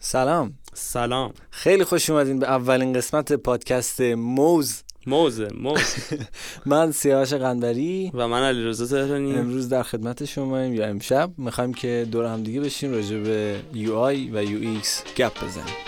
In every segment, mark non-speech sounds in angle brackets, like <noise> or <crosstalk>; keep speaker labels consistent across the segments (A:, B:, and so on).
A: سلام.
B: سلام.
A: خیلی خوش اومدین به اولین قسمت پادکست موز.
B: موزِ موز. <laughs>
A: من سیاوش قنبری
B: و من علیرضا تهرانی.
A: امروز در خدمت شما یا امشب. می‌خوایم که دور هم دیگه بشیم راجع به UI و UX گپ بزنیم.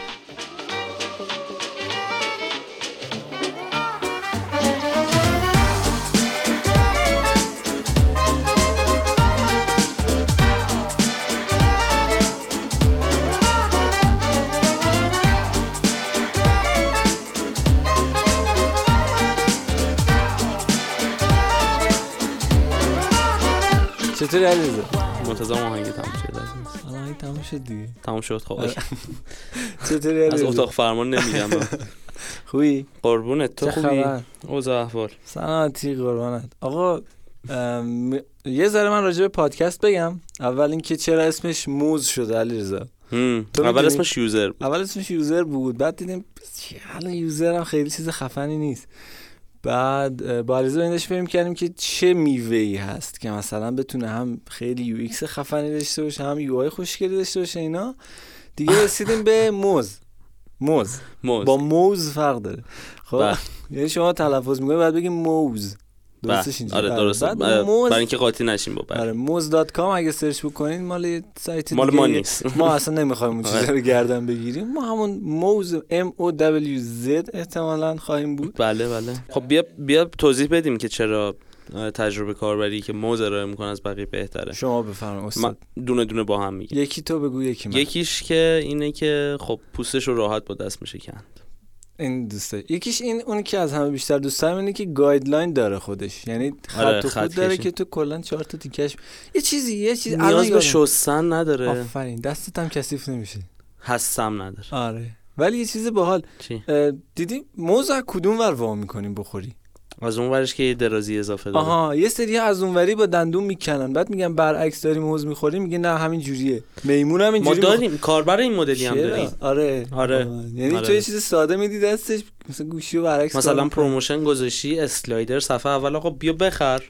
A: چطوری علیرضا
B: منتظر آهنگ تموم شد. از این.
A: الان تموم شد دیگه.
B: تموم شد خب. <laughs>
A: چطوری
B: از
A: علیرضا
B: اتاق فرمان نمیگم. <laughs>
A: خوبی؟
B: قربونت. تو خوبی؟ اوضاع احوال.
A: سلامتی قربانت. آقا یه ذره من راجع به پادکست بگم. اول اینکه چرا اسمش موز شده علیرضا.
B: اول؟ اسمش یوزر بود.
A: اول اسمش یوزر بود. بعد دیدیم چی، الان یوزر هم خیلی چیز خفنی نیست. بعد با علیرضا این داشت کردیم که چه میوه ای هست که مثلا بتونه هم خیلی UX خفنی داشته باشه هم UI خوشگلی داشته باشه اینا. دیگه رسیدیم به موز. موز.
B: موز.
A: با موز فرق داره. خب؟
B: بله.
A: یعنی شما تلفظ می‌کنید بعد بگیم موز. درستش
B: بله.
A: اینجوری
B: آره درسته.
A: بعد
B: ب-
A: موز
B: برای اینکه قاطی نشیم با بله.
A: آره موز dot com اگه search بکنید مال سایت
B: مال ما نیست.
A: ما اصلا نمی‌خوایم اون چیزا
B: آره.
A: رو گردن بگیریم. ما همون موز M O W Z احتمالا خواهیم بود.
B: بله بله. خب بیا بیا توضیح بدیم که چرا تجربه کاربری که موز ارائه می‌کنه از بقیه بهتره.
A: شما بفرمایید استاد.
B: دونه دونه با هم میگم
A: یکی تو بگو یکی من.
B: یکیش که اینه که خب پوستش رو راحت با دست میشه کند
A: این دوسته. یکیش این اون که از همه بیشتر دوست دارم اینه که گایدلاین داره خودش. یعنی خط
B: آره، خط
A: خود داره. که تو کلا چهار تا تیکش. یه چیزی یه چیز
B: نیاز به شستن نداره.
A: آفرین دستت هم کثیف نمیشه.
B: هستم نداره.
A: آره. ولی یه چیز باحال. دیدی موز از کدوم ور وا می‌کنیم بخوری؟
B: از اون ورش که یه درازی اضافه داره
A: آها یه سری از اونوری با دندون می‌کنن بعد میگن برعکس داریم موز می‌خوریم میگه نه همین جوریه میمون هم
B: ما
A: اینجوری
B: داریم کاربر این مدلی هم؟ داریم
A: آره
B: آره.
A: آه. یعنی
B: آره.
A: تو یه چیز ساده میدی دستش مثلا گوشی و برعکس
B: مثلا. promotion گذاشتی slider صفحه اول آقا بیا بخر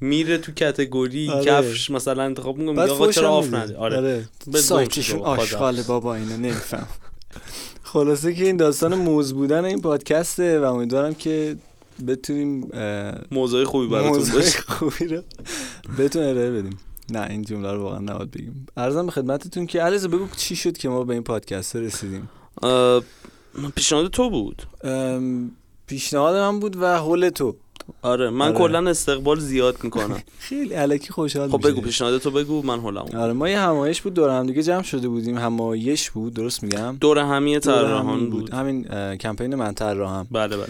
B: میره تو category
A: آره.
B: کفش مثلا انتخاب می‌کنه میگه آقا چرا آف. نده آره
A: آره سایتشون. آشغال بابا اینو نمیفهم خلاصه که این داستان موز بودن این پادکسته و امیدوارم که بتونیم
B: موضوع خوبی براتون باشه
A: خوبی رو بهتون ارائه بدیم. نه این جمله رو واقعا نباید بگیم. ارزم به خدمتتون که علیرضا بگو چی شد که ما به این پادکست رسیدیم.
B: پیشنهاد تو بود.
A: پیشنهاد من بود و حول تو.
B: آره من
A: آره.
B: کلا استقبال زیاد می‌کنم. <laughs>
A: خیلی علکی خوشحال
B: خب. بگو پیشنهاد تو بگو من حولم
A: آره ما یه همایش بود دور هم دیگه جمع شده بودیم. همایش بود درست میگم؟
B: دور همی
A: دور همی
B: طراحان بود.
A: همین اه، کمپین من طراحم.
B: بله بله.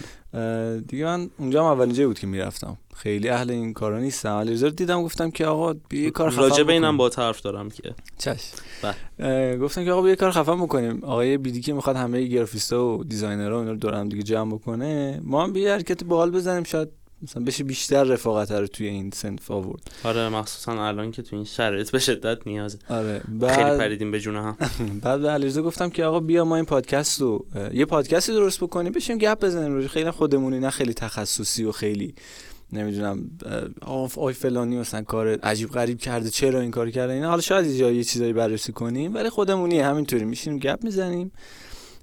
A: دیگه من اونجا هم اولین جایی بود که می‌رفتم. خیلی اهل این کارا نیستم. علیرضا رو دیدم گفتم که آقا بیا یه کار خفن
B: راجع به اینم. با حرف دارم که.
A: چش.
B: بله.
A: گفتم که آقا بیا یه کار خفن بکنیم. آقای بیدی که می‌خواد همه گرافیستا و دیزاینرها اینا رو دور هم دیگه جمع بکنه ما هم یه حرکت باحال بزنیم. شاید مثلا بشه بیشتر رفاقت رو توی این صنف آورد.
B: آره مخصوصا الان که تو این شرایط به شدت نیازه.
A: آره
B: خیلی
A: بعد
B: پریدیم به جون هم. <laughs>
A: بعد به علیرضا گفتم که آقا بیا ما این پادکست رو یه پادکستی درست بکنیم بشیم گپ بزنیم. روش خیلی خودمونی نه خیلی تخصصی و خیلی نمی‌دونم آقای فلانی مثلا کار عجیب غریب کرده چرا این کار کرده؟ اینا حالا شاید یه جایی یه چیزایی بررسی کنیم ولی خودمونی همینطوری میشیم گپ می‌زنیم.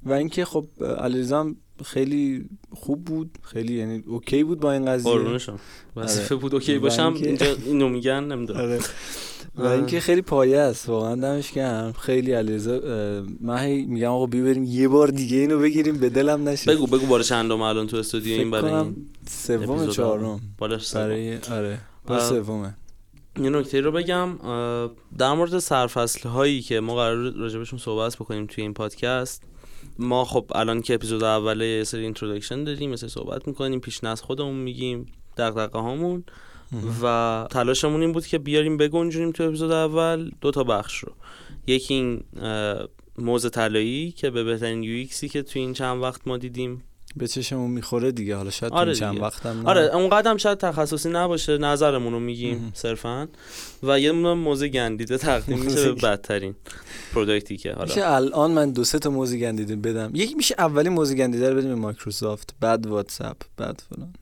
A: و اینکه خب علیرضا خیلی خوب بود. خیلی یعنی okay بود با این قضیه.
B: قربونشم. وظیفه بود
A: okay
B: باشم. اینجا اینو میگن نمی‌دونم.
A: آره. و اینکه خیلی پایه است. واقعا دمش گرم. خیلی علیرضا من هی میگم آقا بیا بریم یه بار دیگه اینو بگیریم. به دلم نشه
B: بگو بگو بار چندم الان تو استودیو این برای این
A: سوم چهارم. برای آره. با. سومه.
B: یه نکته رو بگم در مورد سرفصل هایی که ما قرار راجبشون صحبت بکنیم توی این پادکست ما خب الان که اپیزود اوله یه سری introduction داریم مثل صحبت می‌کنیم پیش از خودمون میگیم دغدغه هامون و تلاشمون این بود که بیاریم بگنجونیم تو اپیزود اول دو تا بخش رو. یکی این موز طلایی که به بهترین UX ی که توی این چند وقت ما دیدیم.
A: به چشمون می‌خوره دیگه حالا شاید
B: آره
A: چند. وقتم نه.
B: آره اونقدر هم شاید تخصصی نباشه نظرمون رو میگیم. صرفا و یه دونه موز گندیده تقدیم میشه به بدترین product ی که
A: میشه
B: حالا
A: الان من دو سه تا موز گندیده بدم یکی میشه اولی موز گندیده رو بدیم به مایکروسافت بعد واتساپ بعد فلان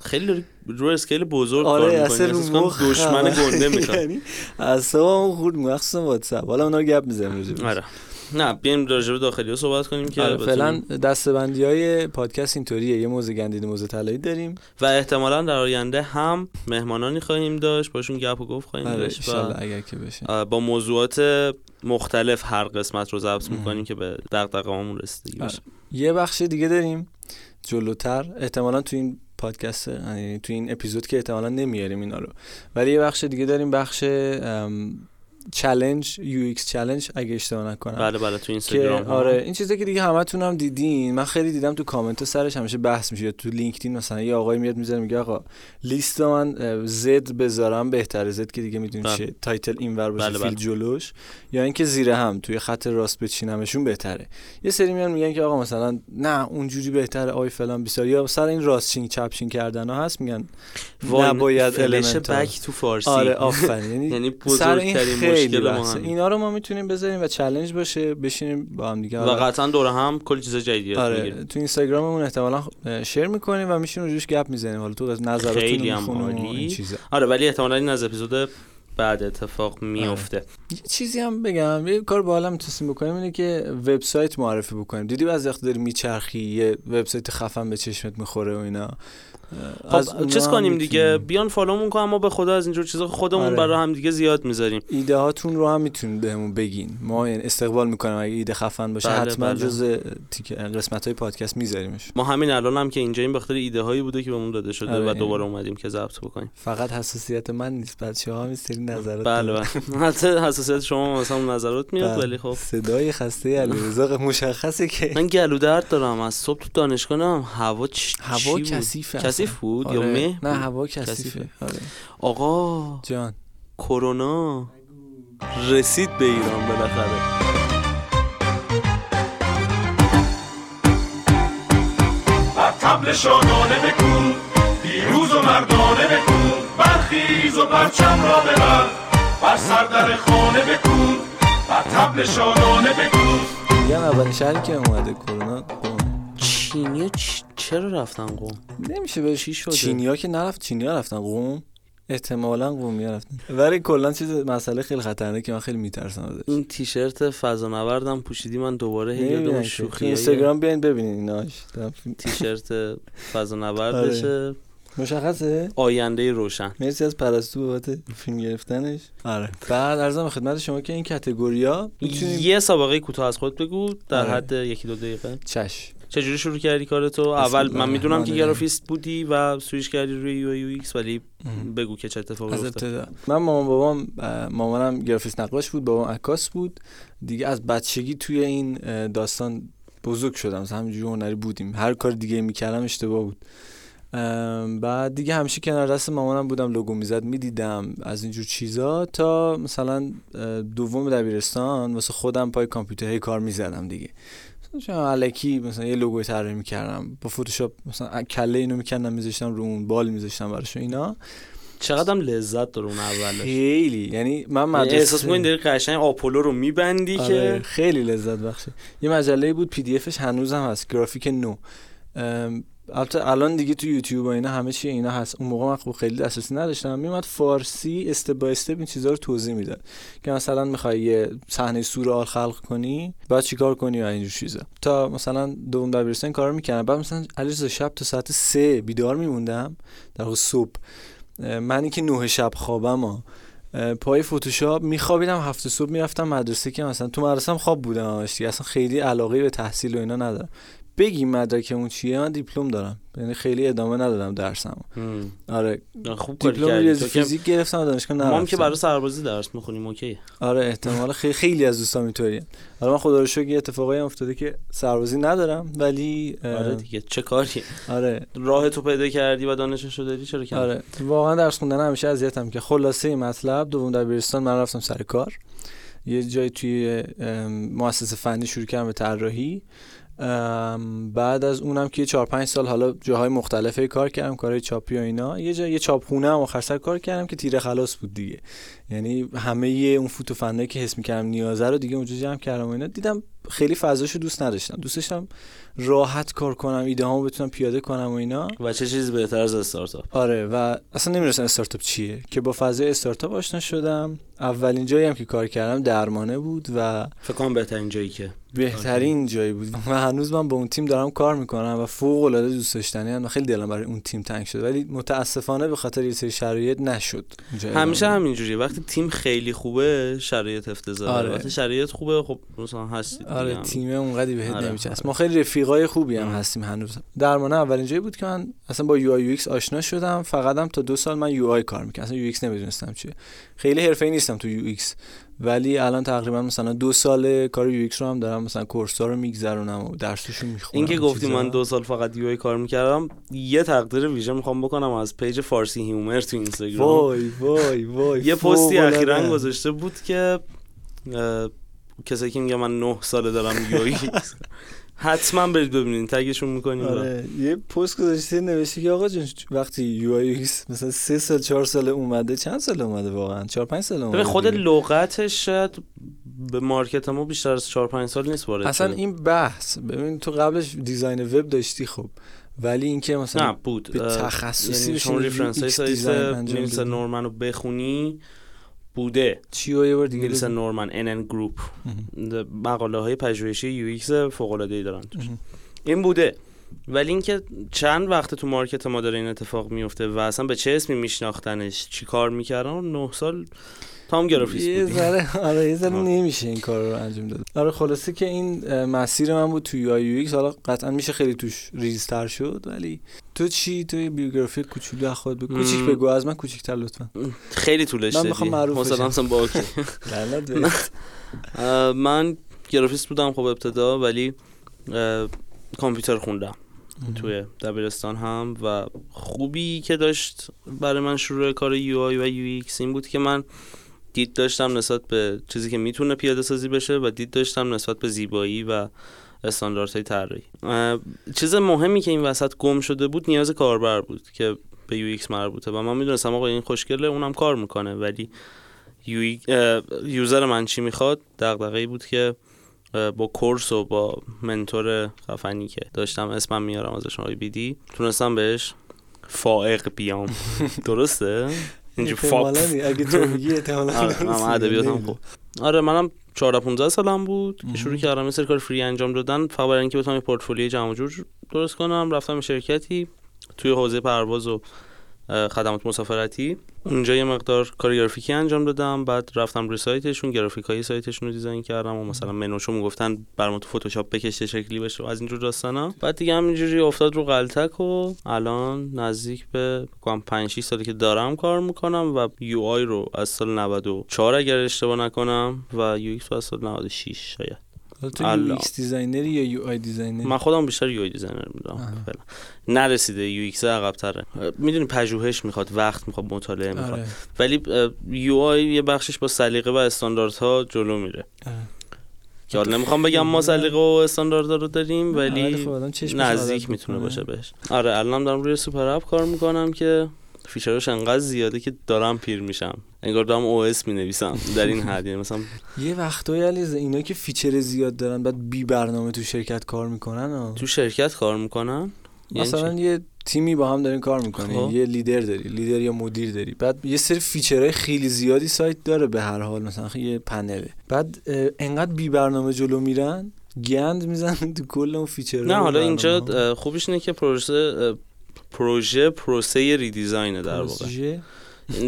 B: خیلی رو- scale بزرگ
A: آره
B: کار
A: اصلا رو
B: دشمن. گنده می‌خواد <laughs>
A: یعنی اعصابم خورد مخصوصا واتساپ حالا اونا رو گپ می‌زنیم.
B: آره نه بیایم راجع به داخلی ها صحبت کنیم که
A: آره فعلا دسته‌بندی های پادکست اینطوریه. یه موز گندیده موزه طلایی داریم.
B: و احتمالا در آینده هم مهمانانی خواهیم داشت باشون گپ و گفت خواهیم
A: آره
B: داشت و
A: اگر که بشه.
B: با موضوعات مختلف هر قسمت رو ضبط. می‌کنیم که به دغدغه‌هامون رسیدگی
A: آره.
B: بشه.
A: یه بخش دیگه داریم جلوتر. احتمالا تو این پادکست یعنی تو این اپیزود که احتمالا نمیاریم اینا رو. ولی یه بخش دیگه داریم بخش چالش UX چالش اگه اشتباه نکنم
B: بله بله تو اینستاگرام.
A: آره این چیزا که دیگه همتون هم دیدین من خیلی دیدم تو کامنت سرش همیشه بحث میشه تو لینکدین مثلا یه آقای میاد می‌ذاره میگه آقا لیست من زد بذارم بهتره زد که دیگه می‌دونی
B: بله.
A: چه تایتل اینور باشه
B: بله،
A: فیل
B: بله.
A: جلوش یا اینکه زیر هم توی خط راست بچینمشون بهتره یه سری میان میگن که آقا مثلا نه اونجوری بهتره آی فلان بیسار یا سر این راست چین چپ چین کردن ها هست میگن نباید ها.
B: بک تو فارسی
A: آره آفرین <laughs> یعنی
B: یعنی
A: سر این
B: بزرگترین
A: خیلی
B: مشکل ما
A: بحثه. اینا رو ما می‌تونیم بذاریم و چالش باشه بشینیم با هم دیگه.
B: و قطعا دور هم کلی چیز جدید یاد
A: آره
B: می‌گیریم.
A: تو اینستاگراممون احتمالا شیر می‌کنیم و میشین روش گپ می‌زنیم. حالا تو نظراتتون رو
B: هم آره ولی احتمالا این از اپیزود بعد اتفاق میفته
A: یه چیزی هم بگم. یه کار باحال می‌تونستیم بکنیم اینه که وبسایت معرفی بکنیم. دیدی بعضی وقت داری میچرخی؟ یه وبسایت خفن به چشمت می‌خوره و اینا.
B: خب چیز کنیم دیگه. بیان فالومون کن اما به خدا از اینجور چیزا خودمون
A: آره.
B: برای هم دیگه زیاد می‌ذاریم
A: ایده هاتون رو هم می‌تونید بهمون بگین ما یعنی استقبال می‌کنیم اگه ایده خفن باشه
B: بله،
A: حتما
B: بله.
A: جز قسمت های پادکست میذاریمش
B: ما همین الان هم که اینجا این بخاطر ایده هایی بوده که بهمون داده شده
A: آره،
B: و دوباره اومدیم که ضبط بکنیم
A: فقط حساسیت من نیست بچه ها هم سری نظرات
B: بله. بله <laughs> حتی حساسیت شما مثلا نظرات میاد
A: بله.
B: ولی خب
A: صدای خسته علیرضا <laughs> مشخصه که
B: من گلو درد دارم از صبح تو دانشگاه هم هوا.
A: هوا؟ کثیفه
B: کثیف. بود یا
A: آره.
B: مه
A: نه؟ هوا کثیفه. آره
B: آقا
A: جان
B: کرونا رسید به ایران بالاخره
C: تبل شادانه بکن پیروز و مردانه بکن برخیز و پرچم را ببر بر سردر خانه بکن بر تبل شادانه بکن
A: میگم اولین شهری که اومده کرونا قومه.
B: چینی چ... چرا رفتن قوم؟
A: نمیشه به
B: چی شده؟
A: چینیا که نرفت چینیا رفتن قوم؟ احتمالا قومی رفتن. ولی کلا چیز مسئله خیلی خطرناکه من خیلی میترسم ازش.
B: این تیشرت فضا نوردم پوشیدی من دوباره هی
A: که.
B: شوخی
A: اینستاگرام بیاین ببینین ایناش.
B: تیشرت <laughs> فضا
A: آره.
B: نوردشه
A: مشخصه؟
B: آینده روشن.
A: مرسی از پرستو بابت فیلم گرفتنش. آره. بعد عرضم خدمت شما که این category ا می‌تونیم
B: یه سابقه کوتاه از خود بگو در
A: آره.
B: حد یکی دو دقیقه.
A: چشم.
B: چجوری شروع کردی کارتو؟
A: بسم
B: اول من می‌دونم که گرافیست بودی و سویش کردی روی UI UX ولی بگو که چه اتفاقی افتاد.
A: من مامان بابام مامانم گرافیست نقاش بود بابام عکاس بود. دیگه از بچگی توی این داستان بزرگ شدم. همینجوری هنری بودیم. هر کار دیگه می‌کردم اشتباه بود. بعد دیگه همیشه کنار دست مامانم بودم لوگو می‌زد می‌دیدم. از اینجور چیزا تا مثلا دوم دبیرستان واسه خودم پای کامپیوتر هی کار می‌زدم دیگه. چون الکی مثلا یه لوگو طراحی می‌کردم. با فتوشاپ مثلا کله اینو می‌کردم میذاشتم رو اون بال میذاشتم براش اینا.
B: چقدرم لذت داره اون اولش.
A: خیلی. یعنی من
B: یعنی
A: مدرسه
B: احساس می‌کنی داری قشنگ آپولو رو میبندی
A: آره،
B: که؟
A: خیلی لذت بخشه. یه مجله بود پی دی افش هنوزم هست گرافیک نو. البته الان دیگه تو یوتیوب و اینا همه چی اینا هست. اون موقع من خب خیلی دسترسی نداشتم. میومد فارسی استپ بای استپ این چیزا رو توضیح می‌داد. که مثلا می‌خوای یه صحنه سورئال خلق کنی بعد چیکار کنی و اینجور چیزا. تا مثلا دوم دبیرستان کارو می‌کردم. بعد مثلا علیرضا شب تا ساعت سه بیدار میموندم. در واقع صبح. منی که نه شب خوابم ها پای فتوشاپ میخوابیدم. هفته صبح می‌رفتم مدرسه که مثلا تو مدرسه خواب بودم اصلا خیلی علاقه به تحصیل و اینا ندارم. بگیم مدرکمون چیه؟ من دیپلم دارم. یعنی خیلی ادامه ندادم درسم. آره.
B: خوب
A: دیپلم
B: کردی.
A: ریاضی
B: تو که-
A: فیزیک گرفتم دانشگاه
B: ما هم که
A: نرفتم.
B: برای سربازی درس می‌خونیم اوکی.
A: آره احتمال خیلی خیلی از دوستان اینطوریه. حالا من خدا رو شکر یه اتفاقی هم افتاده که سربازی ندارم ولی اه،
B: آره دیگه چه کاری؟
A: آره.
B: راه تو پیدا کردی و دانششو داری چرا که
A: آره. واقعا درس خوندن همیشه اذیتم که خلاصه مطلب دوم دبیرستان من رفتم سر کار. یه جای توی مؤسسه فنی شروع کردم به طراحی. بعد از اونم که یه چهار پنج سال حالا جاهای مختلفه کار کردم کارهای چاپی و اینا یه جای یه چاپخونه هم آخر سر کار کردم که تیره خلاص بود دیگه. یعنی همه اون فوتو فنایی که حس می‌کردم نیازه رو دیگه اونجا جمع کردم و اینا دیدم خیلی فضاشو دوست نداشتم. دوست داشتم راحت کار کنم ایده هامو بتونم پیاده کنم و اینا.
B: و چه چیز بهتر از استارتاپ؟
A: آره و اصلا نمی‌رسم استارتاپ چیه. که با فضای استارتاپ آشنا شدم. اولین جایی هم که کار کردم درمانه بود و
B: فکر کنم بهترین جایی که.
A: بهترین جایی بود. <laughs> و هنوز من با اون تیم دارم کار می‌کنم و فوق العاده دوست داشتنی هم خیلی دلم برای اون تیم تنگ شد ولی متاسفانه به خاطر یه سری شرایط نشد
B: همیشه
A: ادامه
B: همینجوریه. وقتی تیم خیلی خوبه شرایط افتضاحه.
A: آره.
B: وقتی شرایط خوبه خب مثلا دیگه.
A: آره
B: هم.
A: تیم اونقدی بهت
B: آره،
A: نمیچسب
B: آره.
A: ما خیلی رفیقای خوبی هم. هستیم هنوز. درمانه اولین جایی بود که من اصلا با UI UX آشنا شدم. فقط هم تا دو سال من UI کار می‌کردم. اصلا UX نمی‌دونستم چیه. خیلی حرفه‌ای نیستم تو UX. ولی الان تقریبا مثلا دو سال کار UX رو هم دارم مثلا course ا رو میگذرونم و درسشو می‌خونم
B: این که گفتی من دو سال فقط UI کار می‌کردم یه تقدیر ویژه می‌خوام بکنم از page فارسی هیومر تو اینستاگرام.
A: وای وای وای
B: یه پستی. اخیرا گذاشته بود که کسایی که میگه من نه ساله دارم UI <laughs> حتما برید ببینید tag شون می‌کنیم
A: آره یه پست گذاشته نوشته که آقا جون وقتی UI مثلا سه سال چهار سال اومده چند سال اومده واقعا چهار پنج سال اومده
B: خود. لغتش شاید به market ما بیشتر از 4 5 سال نیست وارد
A: اصلا. این بحث ببین تو قبلش design web داشتی خب ولی اینکه مثلا
B: نه بود
A: به تخصصی
B: یعنی شما reference های سایت. نورمن رو بخونی بوده
A: چی و یه بار دیگه
B: نیلسن
A: بگو.
B: نورمن NN Group
A: مهم.
B: مقاله های پژوهشی UX فوق العاده ای دارن توش. این بوده ولی اینکه چند وقت تو market ما داره این اتفاق میفته و اصلا به چه اسمی میشناختنش چی کار می‌کردن نه سال تام گرافیست
A: یه ذره آره یه ذره. نمیشه این کار رو انجام داد. آره خلاصه که این مسیر من بود توی UX. حالا قطعا میشه خیلی توش ریزتر شد ولی تو چی؟ تو بیوگرافی کوچولو از خود بگو. کوچیک. بگو از من کوچیک‌تر لطفا.
B: خیلی طولش
A: من
B: دادی.
A: می‌خوام معروف بشم.
B: با <laughs> من گرافیست بودم خب ابتدا ولی کامپیوتر خوندم. توی دبیرستان هم و خوبی که داشت برای من شروع کار UI و UX این بود که من دید داشتم نسبت به چیزی که می‌تونه پیاده سازی بشه و دید داشتم نسبت به زیبایی و استانداردهای طراحی. چیز مهمی که این وسط گم شده بود نیاز کاربر بود که به UX مربوطه و من می‌دونستم آقا این خوشگله اونم کار می‌کنه. ولی یو user من چی می‌خواد؟ دغدغه‌ای بود که با course و با mentor خفنی که داشتم اسمم میارم ازش آقای بیدی تونستم بهش فائق بیام. <laughs> درسته؟ اینجور فاپ.
A: اگه تو <laughs> میگی احتمالاً
B: آره ادبیاتم خوب. آره منم 14 15 سالم بود که شروع. کردم سری کار free انجام دادن. فقط برای اینکه بتونم یه پورتفولیوی جمع جور درست کنم رفتم شرکتی توی حوزه پرواز و خدمات مسافرتی. اونجا یه مقدار کار گرافیکی انجام دادم. بعد رفتم روی سایتشون گرافیک های سایتشون رو design کردم و مثلا منوشو می‌گفتن برام تو فتوشاپ بکش شکلی بشه و از اینجور داستانا بعد دیگه همینجوری افتاد رو غلطک و الان نزدیک به بگم 5 6 سالی که دارم کار می‌کنم و UI رو از سال 94 اگر اشتباه نکنم و UX از سال 96 شاید.
A: تو
B: UX
A: designer ی یا UI designer ی
B: من خودم بیشتر UI designer می‌دونم. فعلا نرسیده UX عقب تره می‌دونی پژوهش می‌خواد وقت می‌خواد مطالعه می‌خواد
A: آره
B: ولی UI یه بخشش با سلیقه و استانداردها جلو میره
A: آره.
B: که حالا نمی‌خوام بگم ما سلیقه و استانداردها رو داریم
A: ولی خب
B: نزدیک می‌تونه. باشه بهش آره الان دارم روی super app کار می‌کنم که feature اش انقدر زیاده که دارم پیر میشم انگار دارم OS می‌نویسم در این حد مثلا
A: یه وقتایی علیرضا اینا که feature زیاد دارن بعد بی برنامه تو شرکت کار می‌کنن.
B: تو شرکت کار می‌کنن یعنی
A: مثلا؟ یه تیمی با هم دارین کار می‌کنین
B: خب.
A: یه لیدر داری لیدر یا مدیر داری بعد یه سری feature های خیلی زیادی سایت داره به هر حال مثلا یه پنله بعد انقدر بی برنامه جلو میرن گند می‌زنن تو کل اون feature
B: نه حالا اینجا خوبیش اینه که پروژه پروژه پروسه redesign ه در واقع.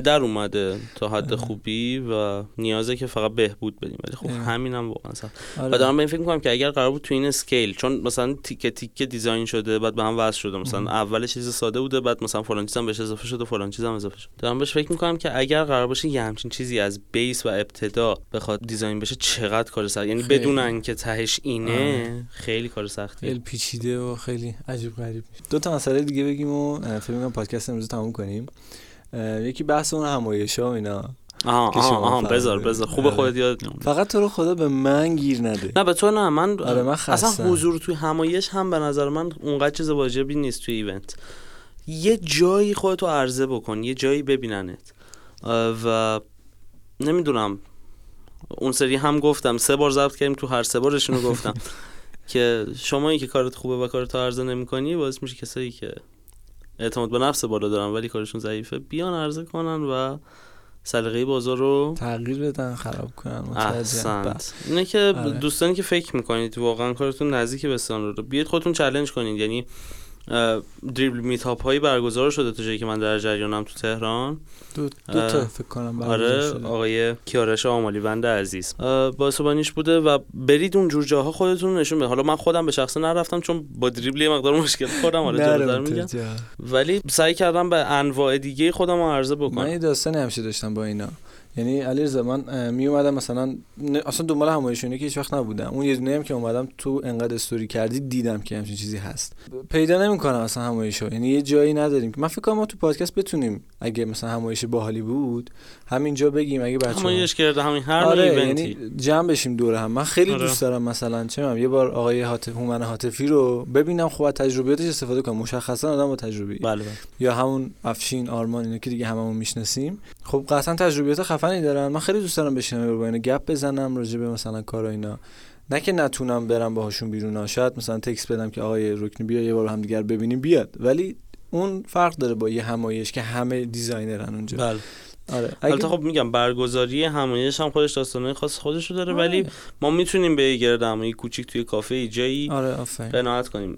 B: در اومده تا حد. خوبی و نیازه که فقط بهبود بدیم ولی خب
A: اه.
B: همینم واقعا سخت
A: آره.
B: و دارم به این فکر می‌کنم که اگر قرار بود تو این اسکیل چون مثلا تیکه تیکه دیزاین شده بعد به هم وصل شده مثلا
A: مهم.
B: اول چیز ساده بوده بعد مثلا فلان چیزم بهش اضافه شده فلان چیزم اضافه شده دارم بهش فکر می‌کنم که اگر قرار باشه یه همچین چیزی از بیس و ابتدا بخواد دیزاین بشه چقدر کار سخت یعنی
A: خیلی.
B: بدون اینکه تهش اینه
A: آره.
B: خیلی کار سختیه
A: خیلی پیچیده و خیلی عجیب غریب دو تا مسئله دیگه بگیم و فکر می‌کنم پادکست امروز تموم کنیم یکی بحث اون همایش ها اینا
B: آها
A: شما
B: آها آها بذار. بذار خوبه
A: آره.
B: خودت یاد نمون.
A: فقط تو رو خدا به من گیر نده
B: نه به تو نه من
A: آره، من
B: اصلا. حضور توی همایش هم به نظر من اونقدر چیز واجبی نیست توی ایونت یه جایی خودتو عرضه بکن یه جایی ببیننت و نمی‌دونم اون سری هم گفتم سه بار ضبط کردیم تو هر سه بارشون رو گفتم <laughs> که شمایی که کارت خوبه و کارت عرضه نمی‌کنی باعث میشه کسایی که اعتماد به نفس بالا دارن ولی کارشون ضعیفه بیان عرضه کنن و سلیقه بازار رو
A: تغییر بدن خراب کنن.
B: احسنت اینه که
A: آره.
B: دوستانی که فکر می‌کنید واقعا کارتون نزدیک به رو بیاید خودتون چالش کنید یعنی دریبل میتاپ هایی برگزار شده تا جایی که من در جریانم تو تهران.
A: دو, دو تا فکر کنم
B: آره
A: شده.
B: آقای کیارش آمالی بند عزیز. اه، باعث بانیش بوده و برید اون جور جاها خودتون نشون بده حالا من خودم به شخصه نرفتم چون با دریبل یه مقدار مشکل خوردم حالا
A: اون
B: میگم. ولی سعی کردم به انواع دیگه خودم رو عرضه
A: من
B: بکنم
A: یه داستانی همیشه داشتم با اینا. یعنی علیرضا من اه، می اومدم مثلا اصلا دنبال همایشونه که هیچ وقت نبودم. اون یه دونه هم که اومدم تو انقدر استوری کردی دیدم که همچین چیزی هست. پیدا نمی‌کنم اصلا همایشو. یعنی یه جایی نداریم. من فکر کنم ما تو پادکست بتونیم اگه مثلا همایش باحالی بود همینجا بگیم اگه بچه‌ها
B: همایش کرده همین هر
A: آره یعنی جمع بشیم دور هم. من خیلی
B: آره.
A: دوست دارم مثلا چه می‌دونم یه بار آقای حاطف هومن حاطفی رو ببینم از تجربیاتش استفاده کنم. مشخصا آدم با تجربه
B: بله بله.
A: یا همون افشین آرمان اینا که دیگه هممون می‌شناسیم. خب قطعا تجربیات خفنی دارن. من خیلی دوست دارم بشینم با اینا گپ بزنم راجع به مثلا کارا اینا. نه که نتونم برم باهاشون بیرون. ها. شاید مثلا تکس بدم که آقای رکنی بیا یه بار هم دیگر ببینیم بیاد. ولی اون فرق داره با یه همایش که همه designer ن اونجا.
B: بله.
A: آره.
B: البته خب میگم برگزاری همایش هم خودش داستانه خاص خودشو داره
A: آره.
B: ولی ما می‌تونیم به یه گرد همایی کوچیک توی کافه ای جایی
A: آره
B: قناعت کنیم.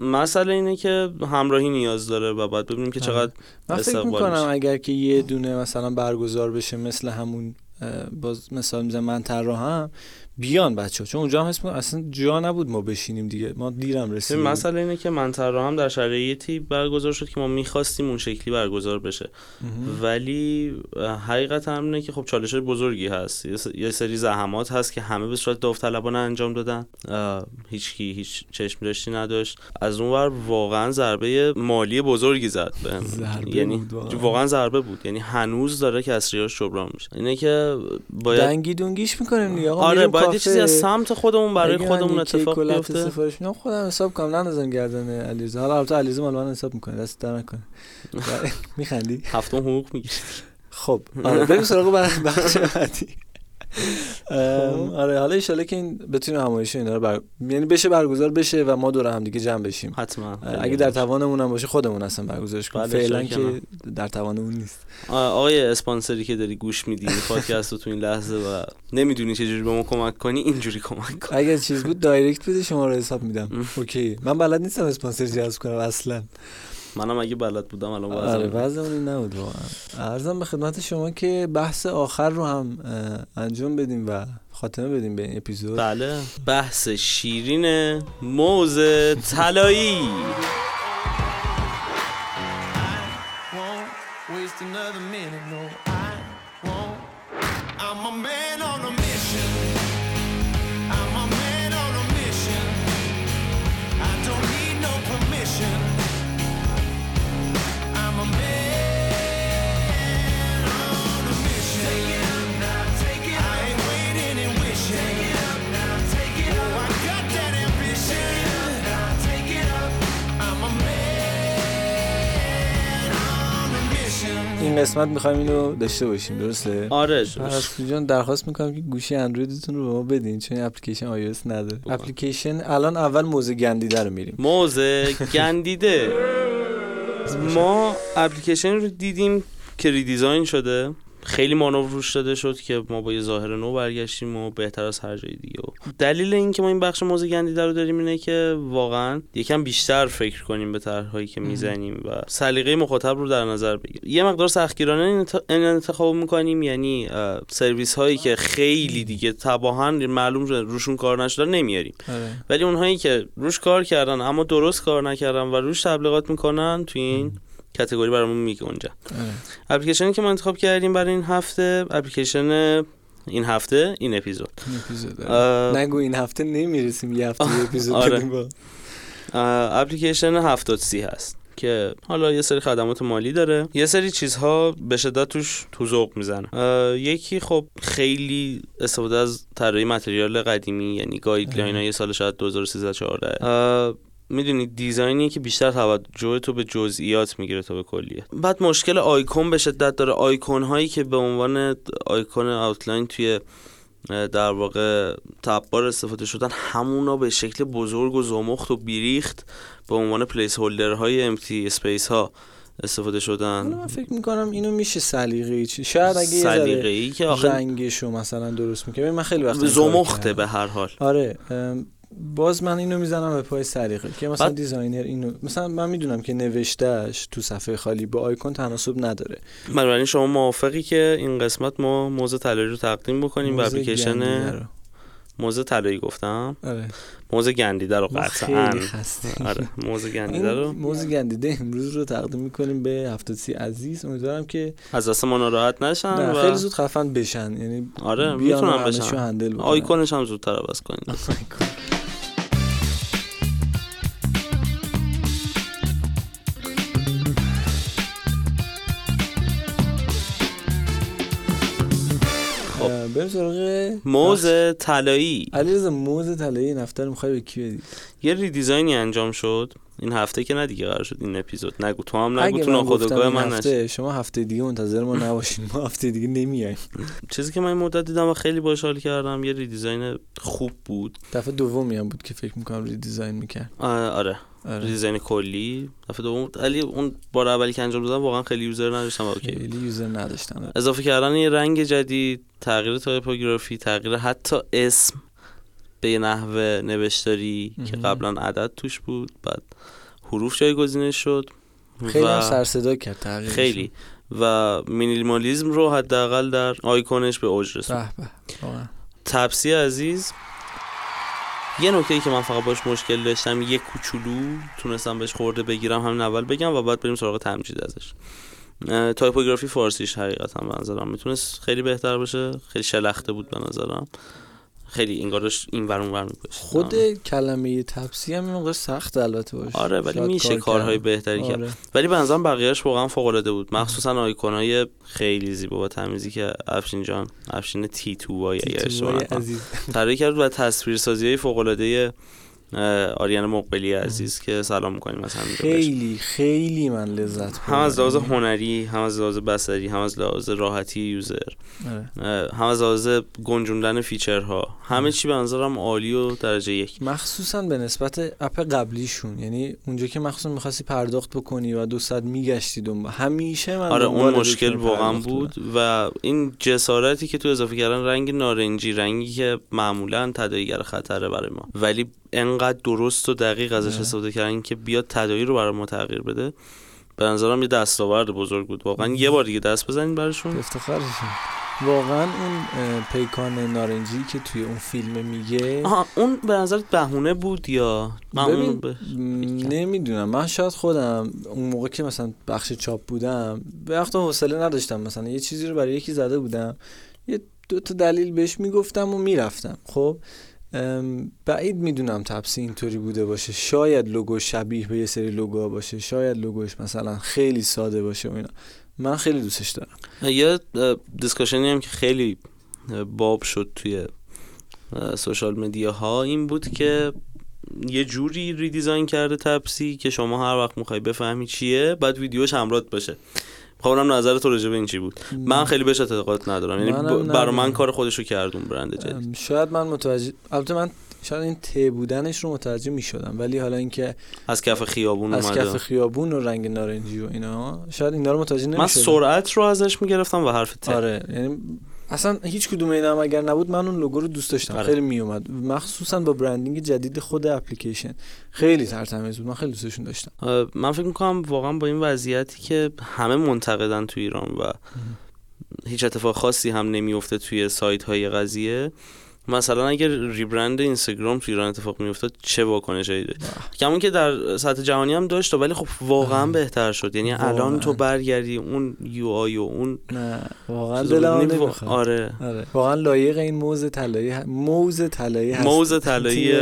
B: مسئله اینه که همراهی نیاز داره و باید ببینیم که
A: آره.
B: چقدر
A: من فکر می‌کنم. اگر که یه دونه مثلا برگزار بشه مثل همون باز مثال می‌زنم من هم بیان بچه چون اونجا هم حس اصلا جا نبود ما بشینیم دیگه ما دیرم
B: ببین،
A: رسیدیم.
B: مسئله اینه که منطقه هم در شرایطی برگزار شد که ما می‌خواستیم اون شکلی برگزار بشه. ولی حقیقت هم اینه که خب چالش بزرگی هست. یه سری زحمات هست که همه به صورت داوطلبانه انجام دادن. هیچکی هیچ چشم داشتی نداشت. از اون ور واقعا ضربه مالی بزرگی زد بهم
A: ضربه
B: یعنی
A: بود واقعا.
B: واقعا ضربه بود. یعنی هنوز داره کسریاش جبران میشه. اینه که باید
A: دنگی دونگیش می‌کنیم دیگه
B: آره باید یه
A: کافه.
B: چیزی از سمت خودمون برای خودمون
A: یه
B: اتفاق بیفته.
A: سفارش میدم خودم حساب کنم. نندازم گردن علیرضا. حالا البته علیرضا مال من حساب می‌کنه. دست در نکنه. <laughs> میخندی؟
B: هفتم حقوق می‌گیری
A: خب آره. بریم سراغ بخش بعدی. آره حالا ان که این بتونیم همایش اینا رو بر... یعنی بشه برگزار بشه و ما دور هم دیگه جمع بشیم.
B: حتما.
A: اگه در توانمون هم باشه خودمون اصلا برگزارش کنیم.
B: بله،
A: فعلا که در توانمون نیست.
B: آقای اسپانسری که داری گوش میدی پادکست رو تو این لحظه و نمی‌دونی چجوری به ما کمک کنی اینجوری کمک کن.
A: اگر چیز بود direct بده شما رو حساب میدم. OK. من بلد نیستم اسپانسر جذب کنم اصلا.
B: منم اگه بلد بودم الان
A: آره وضعمون این نبود واقعا. ارزم به خدمت شما که بحث آخر رو هم انجام بدیم و خاتمه بدیم به این اپیزود.
B: بله. بحث شیرین موز طلایی.
A: قسمت می‌خوایم اینو داشته باشیم درسته؟
B: آره
A: جان درخواست می‌کنم که گوشی اندرویدتون رو به ما بدین چون اپلیکیشن iOS نداره. اپلیکیشن الان اول موزه گندیده رو میریم.
B: موز گندیده. <laughs> ما اپلیکیشن رو دیدیم که ریدیزاین شده. خیلی مانور روش داده شد که ما با یه ظاهر نو برگشتیم و بهتر از هر جای دیگه. و دلیل اینکه ما این بخش موزه گندیده رو داریم اینه که واقعا یکم بیشتر فکر کنیم به طرحهایی که می‌زنیم و سلیقه مخاطب رو در نظر بگیریم. یه مقدار سختگیرانه این انت- این انتخاب می‌کنیم یعنی سرویس هایی که خیلی دیگه تباهن معلوم شده روشون کار نشده نمیاریم.
A: آره.
B: ولی اونهایی که روش کار کردن اما درست کار نکردن و روش تبلیغات می‌کنن تو این کتگوری برامون میگنجه
A: آره.
B: اپلیکیشنی که ما انتخاب کردیم برای این هفته اپلیکیشن این هفته این اپیزود.
A: این اپیزود آره. نگو این هفته نمی‌رسیم یه هفته یه اپیزود
B: آره.
A: با.
B: اپلیکیشن 70 سی هست که حالا یه سری خدمات مالی داره. یه سری چیزها به شدت توش تو ذوق می‌زنه. یکی خب خیلی استفاده از طراحی material قدیمی یعنی guideline های سال شاید 2013 14 می‌دونی design ی که بیشتر توجه تو به جزئیات می‌گیره تا به کلیه بعد مشکل آیکون به شدت داره. آیکون هایی که به عنوان آیکون outline توی در واقع tab bar استفاده شدن همونا به شکل بزرگ و زمخت و بیریخت به عنوان placeholder های empty space ها استفاده شدن.
A: من فکر می‌کنم اینو میشه سلیقه‌ای چی شاید اگه یه
B: سلیقه
A: ذره
B: ای که آخه
A: رنگشو مثلا درست می‌کنه من خیلی وقت
B: زمخته. به هر حال.
A: آره باز من اینو می‌زنم به پای سلیقه که مثلا
B: بعد-
A: designer اینو مثلا من می‌دونم که نوشتهش تو صفحه خالی با آیکون تناسب نداره.
B: بنابراین شما موافقی که این قسمت ما موزه طلایی رو تقدیم بکنیم
A: موزه گندیده
B: اپلیکیشن. موزه طلایی گفتم.
A: آره.
B: موزه گندیده رو قطعا.
A: خیلی خسته.
B: آره موزه گندیده رو.
A: موز گندیده امروز رو تقدیم می‌کنیم به هفتاسی عزیز. امیدوارم که
B: از دست ما ناراحت نشن
A: نه
B: و
A: خیلی زود خفن بشن. یعنی
B: آره
A: و
B: می‌تونم بشن.
A: هندل.
B: آیکونش هم زودتر عوض کنید. <laughs>
A: بریم سراغ
B: موزه طلایی.
A: علیرضا موز طلایی نفتر می‌خوای به کی بدی؟
B: یه redesign ی انجام شد. این هفته که نه دیگه قرار شد این اپیزود. نگو. تو هم نگو. تو ناخودآگاه من نشه
A: هفته شما هفته دیگه منتظر ما نباشین. ما هفته دیگه نمیایم.
B: چیزی که من این مدت دیدم و خیلی باحال حال کردم یه redesign خوب بود.
A: دفعه دومی هم بود که فکر می‌کنم redesign می‌کرد.
B: آره.
A: آره.
B: کلی. دفعه دوم. ولی اون بار اولی که انجام دادم واقعا خیلی user نداشتم. OK.
A: خیلی user نداشتن
B: اضافه کردن یه رنگ جدید تغییر تایپوگرافی تغییر حتی اسم. به یه نحوه نوشتاری که. قبلا عدد توش بود بعد حروف جایگزینش شد
A: خیلی
B: و
A: هم سر صدا کرد تغییرش.
B: خیلی. و مینیمالیزم رو حداقل در آیکونش به اوج رسوند.
A: به به واقعا.
B: تپسی عزیز یه نکته ای که من فقط باش مشکل داشتم یه کوچولو تونستم بهش خورده بگیرم همین اول بگم و بعد بریم سراغ تمجید ازش. تایپوگرافی فارسیش حقیقتا به نظرم می‌تونست خیلی بهتر باشه خیلی شلخته بود به نظرم. خیلی انگارش این ور اون.
A: خود کلمه تپسی هم این سخت البته باشه
B: آره ولی میشه
A: کار
B: کارهای
A: کرد.
B: بهتری کرد
A: آره.
B: ولی به نظرم بقیهش واقعا فوق العاده بود مخصوصا آیکونای خیلی زیبا و تمیزی که افشین جان افشین تی تو وای اگر اشتباه.
A: عزیز
B: طراحی کرد و تصویرسازی های فوق العاده آریان مقبلی عزیز که سلام می‌کنیم از همینجا.
A: خیلی خیلی من لذت
B: هم از. لحاظ هنری هم از لحاظ بصری هم از لحاظ راحتی یوزر
A: آره.
B: هم از لحاظ گنجوندن فیچرها همه چی به نظرم عالی و درجه یک
A: مخصوصا به نسبت اپ قبلیشون یعنی اونجا که مخصوصا می‌خواستی پرداخت بکنی و دو ساعت میگشتی دنبال همیشه من
B: آره اون مشکل واقعا بود. و این جسارتی که تو اضافه کردن رنگ نارنجی رنگی که معمولا تداعیگر خطره برای ما ولی انقدر درست و دقیق ازش
A: آره.
B: استفاده کردن که بیاد تداعی رو برای ما تغییر بده. به نظرم یه دستاورد بزرگ بود. واقعا یه بار دیگه دست بزنید براشون.
A: افتخارشون واقعا اون پیکان نارنجی که توی اون فیلم میگه
B: آها اون به نظرت بهونه بود یا؟ من
A: ببین م، نمی‌دونم. من شاید خودم اون موقع که مثلا بخش چاپ بودم به وقت حوصله نداشتم. مثلا یه چیزی رو برای یکی زده بودم. یه دو تا دلیل بهش می‌گفتم و می‌رفتم. خب؟ بعید می‌دونم تپسی اینطوری بوده باشه. شاید لوگو شبیه به یه سری لوگوها باشه. شاید لوگوش مثلا خیلی ساده باشه و اینا. من خیلی دوستش دارم.
B: یه اه، discussion ی هم که خیلی باب شد توی social media ها این بود که یه جوری redesign کرده تپسی که شما هر وقت می‌خوای بفهمی چیه بعد ویدیوش همراه باشه. خب نظر تو راجع به این چی بود؟ من خیلی بهش اعتقاد ندارم. یعنی
A: منم
B: ب- برا من. کار خودشو کرد اون برند جدید.
A: شاید من متوجه البته من شاید این ته بودنش رو متوجه می‌شدم ولی حالا اینکه
B: از کف خیابون
A: از
B: اومده.
A: کف خیابون و رنگ نارنجی و اینا شاید اینا رو متوجه
B: من
A: نمی‌شدم.
B: سرعت رو ازش می‌گرفتم و حرف ته.
A: آره یعنی اصلا هیچ کدوم اینا هم اگر نبود من اون لوگو رو دوست داشتم.
B: آره.
A: خیلی میومد مخصوصا با برندینگ جدید خود اپلیکیشن. خیلی ترتمیز بود. من خیلی دوستشون داشتم.
B: من فکر می‌کنم واقعا با این وضعیتی که همه منتقدن تو ایران و هیچ اتفاق خاصی هم نمیفته توی سایت های قضیه مثلا اگر ریبرند اینستاگرام تو ایران اتفاق میافتاد چه واکنشی داشت؟ کمون که در سطح جهانی هم داشت ولی خب واقعا
A: آه.
B: بهتر شد. یعنی
A: واقعاً.
B: الان تو برگردی اون یو آی و اون
A: نه واقعا دلم
B: وا- آره.
A: آره. واقعا لایق این موز طلایی موز طلایی هست.
B: موز طلایی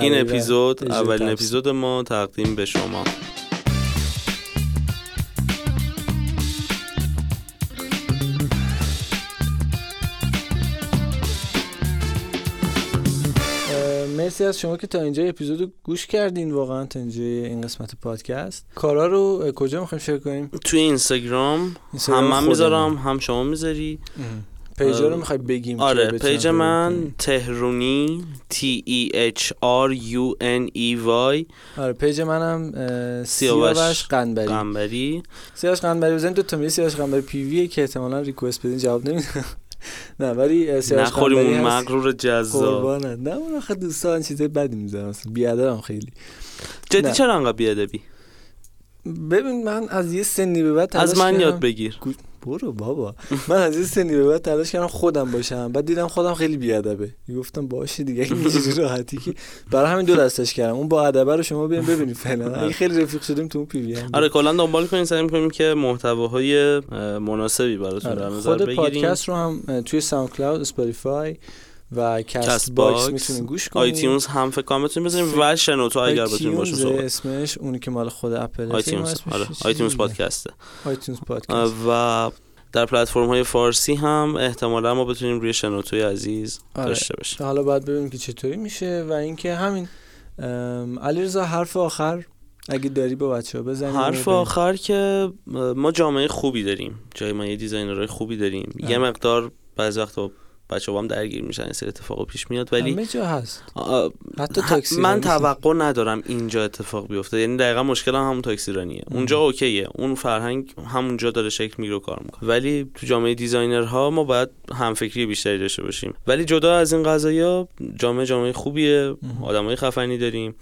B: این اپیزود اولین. اپیزود ما تقدیم به شما.
A: مرسی از شما که تا اینجا اپیزود رو گوش کردین واقعا تا اینجا این قسمت پادکست. کارا رو کجا می‌خوایم share کنیم؟
B: توی اینستاگرام. هم من. می‌ذارم هم شما می‌ذاری.
A: page ا رو می‌خوای بگیم
B: آره
A: page
B: من؟ تهرونی T E H R U N E Y.
A: آره page منم
B: سیاوش
A: قنبری
B: قنبری
A: سیاوش قنبری بزنید دو تا میلی سیاوش قنبری PV که احتمالاً request بدین جواب نمیدن نه ولی
B: نخوریم اون. مغرور جذاب.
A: نه اون آخه دوستان چیزای بدی می‌ذارم اصلا بیادرم خیلی.
B: جدی. چرا انقدر بیادبی؟
A: ببین من از یه سنی به بعد
B: از من یاد بگیر.
A: برو بابا. من از یه سنی به بعد تلاش کردم خودم باشم. بعد دیدم خودم خیلی بیادبه. گفتم باشه دیگه این چیزی راحتی که. برای همین دو دستش کردم. اون با ادبه رو شما بیاین ببینید فعلا. اگه خیلی رفیق شدیم تو اون پی وی
B: آره کلا دنبال کنیم سعی می‌کنیم که محتواهای اه، مناسبی براتون
A: آره. خود پادکست رو هم توی SoundCloud Spotify و
B: Castbox
A: می‌تونین گوش کنید
B: آیتیونز هم فکر کنم بتونیم بزنیم. و شنوتو اگر بتونیم باشیم
A: iTunes
B: صحبت.
A: اسمش اونی که مال خود اپل
B: آیتیونز آره. آیتیونز پادکسته.
A: آیتیونز پادکست.
B: و در پلتفرم های فارسی هم احتمالا ما بتونیم روی شنوتوی عزیز
A: آره.
B: داشته باشیم.
A: حالا باید ببینیم که چطوری میشه و اینکه همین علیرضا حرف آخر اگه داری با بچه ها بزنیم
B: حرف. آخر که ما جامعه خوبی داریم. جای ما یه designer های خوبی داریم. یه
A: آره.
B: مقدار بعضی وقتا بچه هم درگیر میشن این سری اتفاق پیش میاد. ولی
A: همه جا هست. حتی تاکسی
B: من. توقع ندارم اینجا اتفاق بیفته. یعنی دقیقا مشکل هم همون تاکسی رانیه. اونجا OK ئه. اون فرهنگ همونجا داره شکل می‌گیره کار می‌کنه. ولی تو جامعه designer ها ما باید همفکری بیشتری داشته باشیم. ولی جدا از این قضايا جامعه جامعه خوبیه. آدمای خفنی داریم.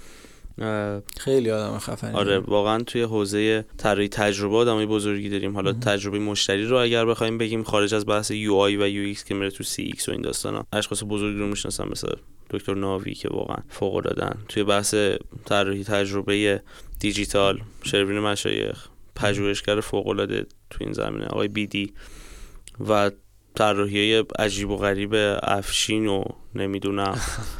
A: خیلی آدم خفنی
B: آره واقعا توی حوزه طراحی تجربه آدمای بزرگی داریم. حالا تجربه مشتری رو اگر بخوایم بگیم خارج از بحث UI و UX که میره تو CX و این داستانا. اشخاص بزرگی رو می‌شناسم مثل دکتر ناوی که واقعا فوق العاده‌ان توی بحث طراحی تجربه دیجیتال شروین مشایخ پژوهشگر فوق العاده تو این زمینه آقای بیدی. و طراحی عجیب و غریب افشین و نمی‌دونم.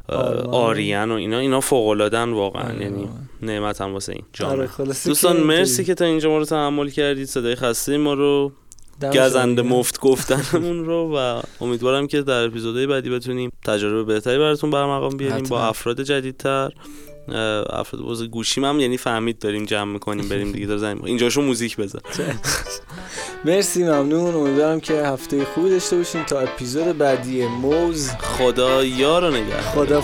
B: <laughs> آریان و اینا اینا فوق العاده‌ان واقعا
A: آره،
B: یعنی
A: واقعا.
B: نعمت هم واسه این جامعه
A: آره،
B: دوستان مرسی. که تا اینجا ما رو تحمل کردید صدای خسته ما رو گزنده
A: گرم.
B: مفت گفتنمون رو و امیدوارم که در اپیزودهای بعدی بتونیم تجربه بهتری براتون برمقام بیاریم با. افراد جدیدتر افراد بزرگ. گوشیم هم یعنی فهمید داریم جمع می‌کنیم بریم دیگه داره زنگ اینجاشو موزیک بزن. <laughs>
A: مرسی ممنون. امیدوارم که هفته خوبی داشته باشین تا اپیزود بعدی موز.
B: خدا یار نگهدار.
A: خدا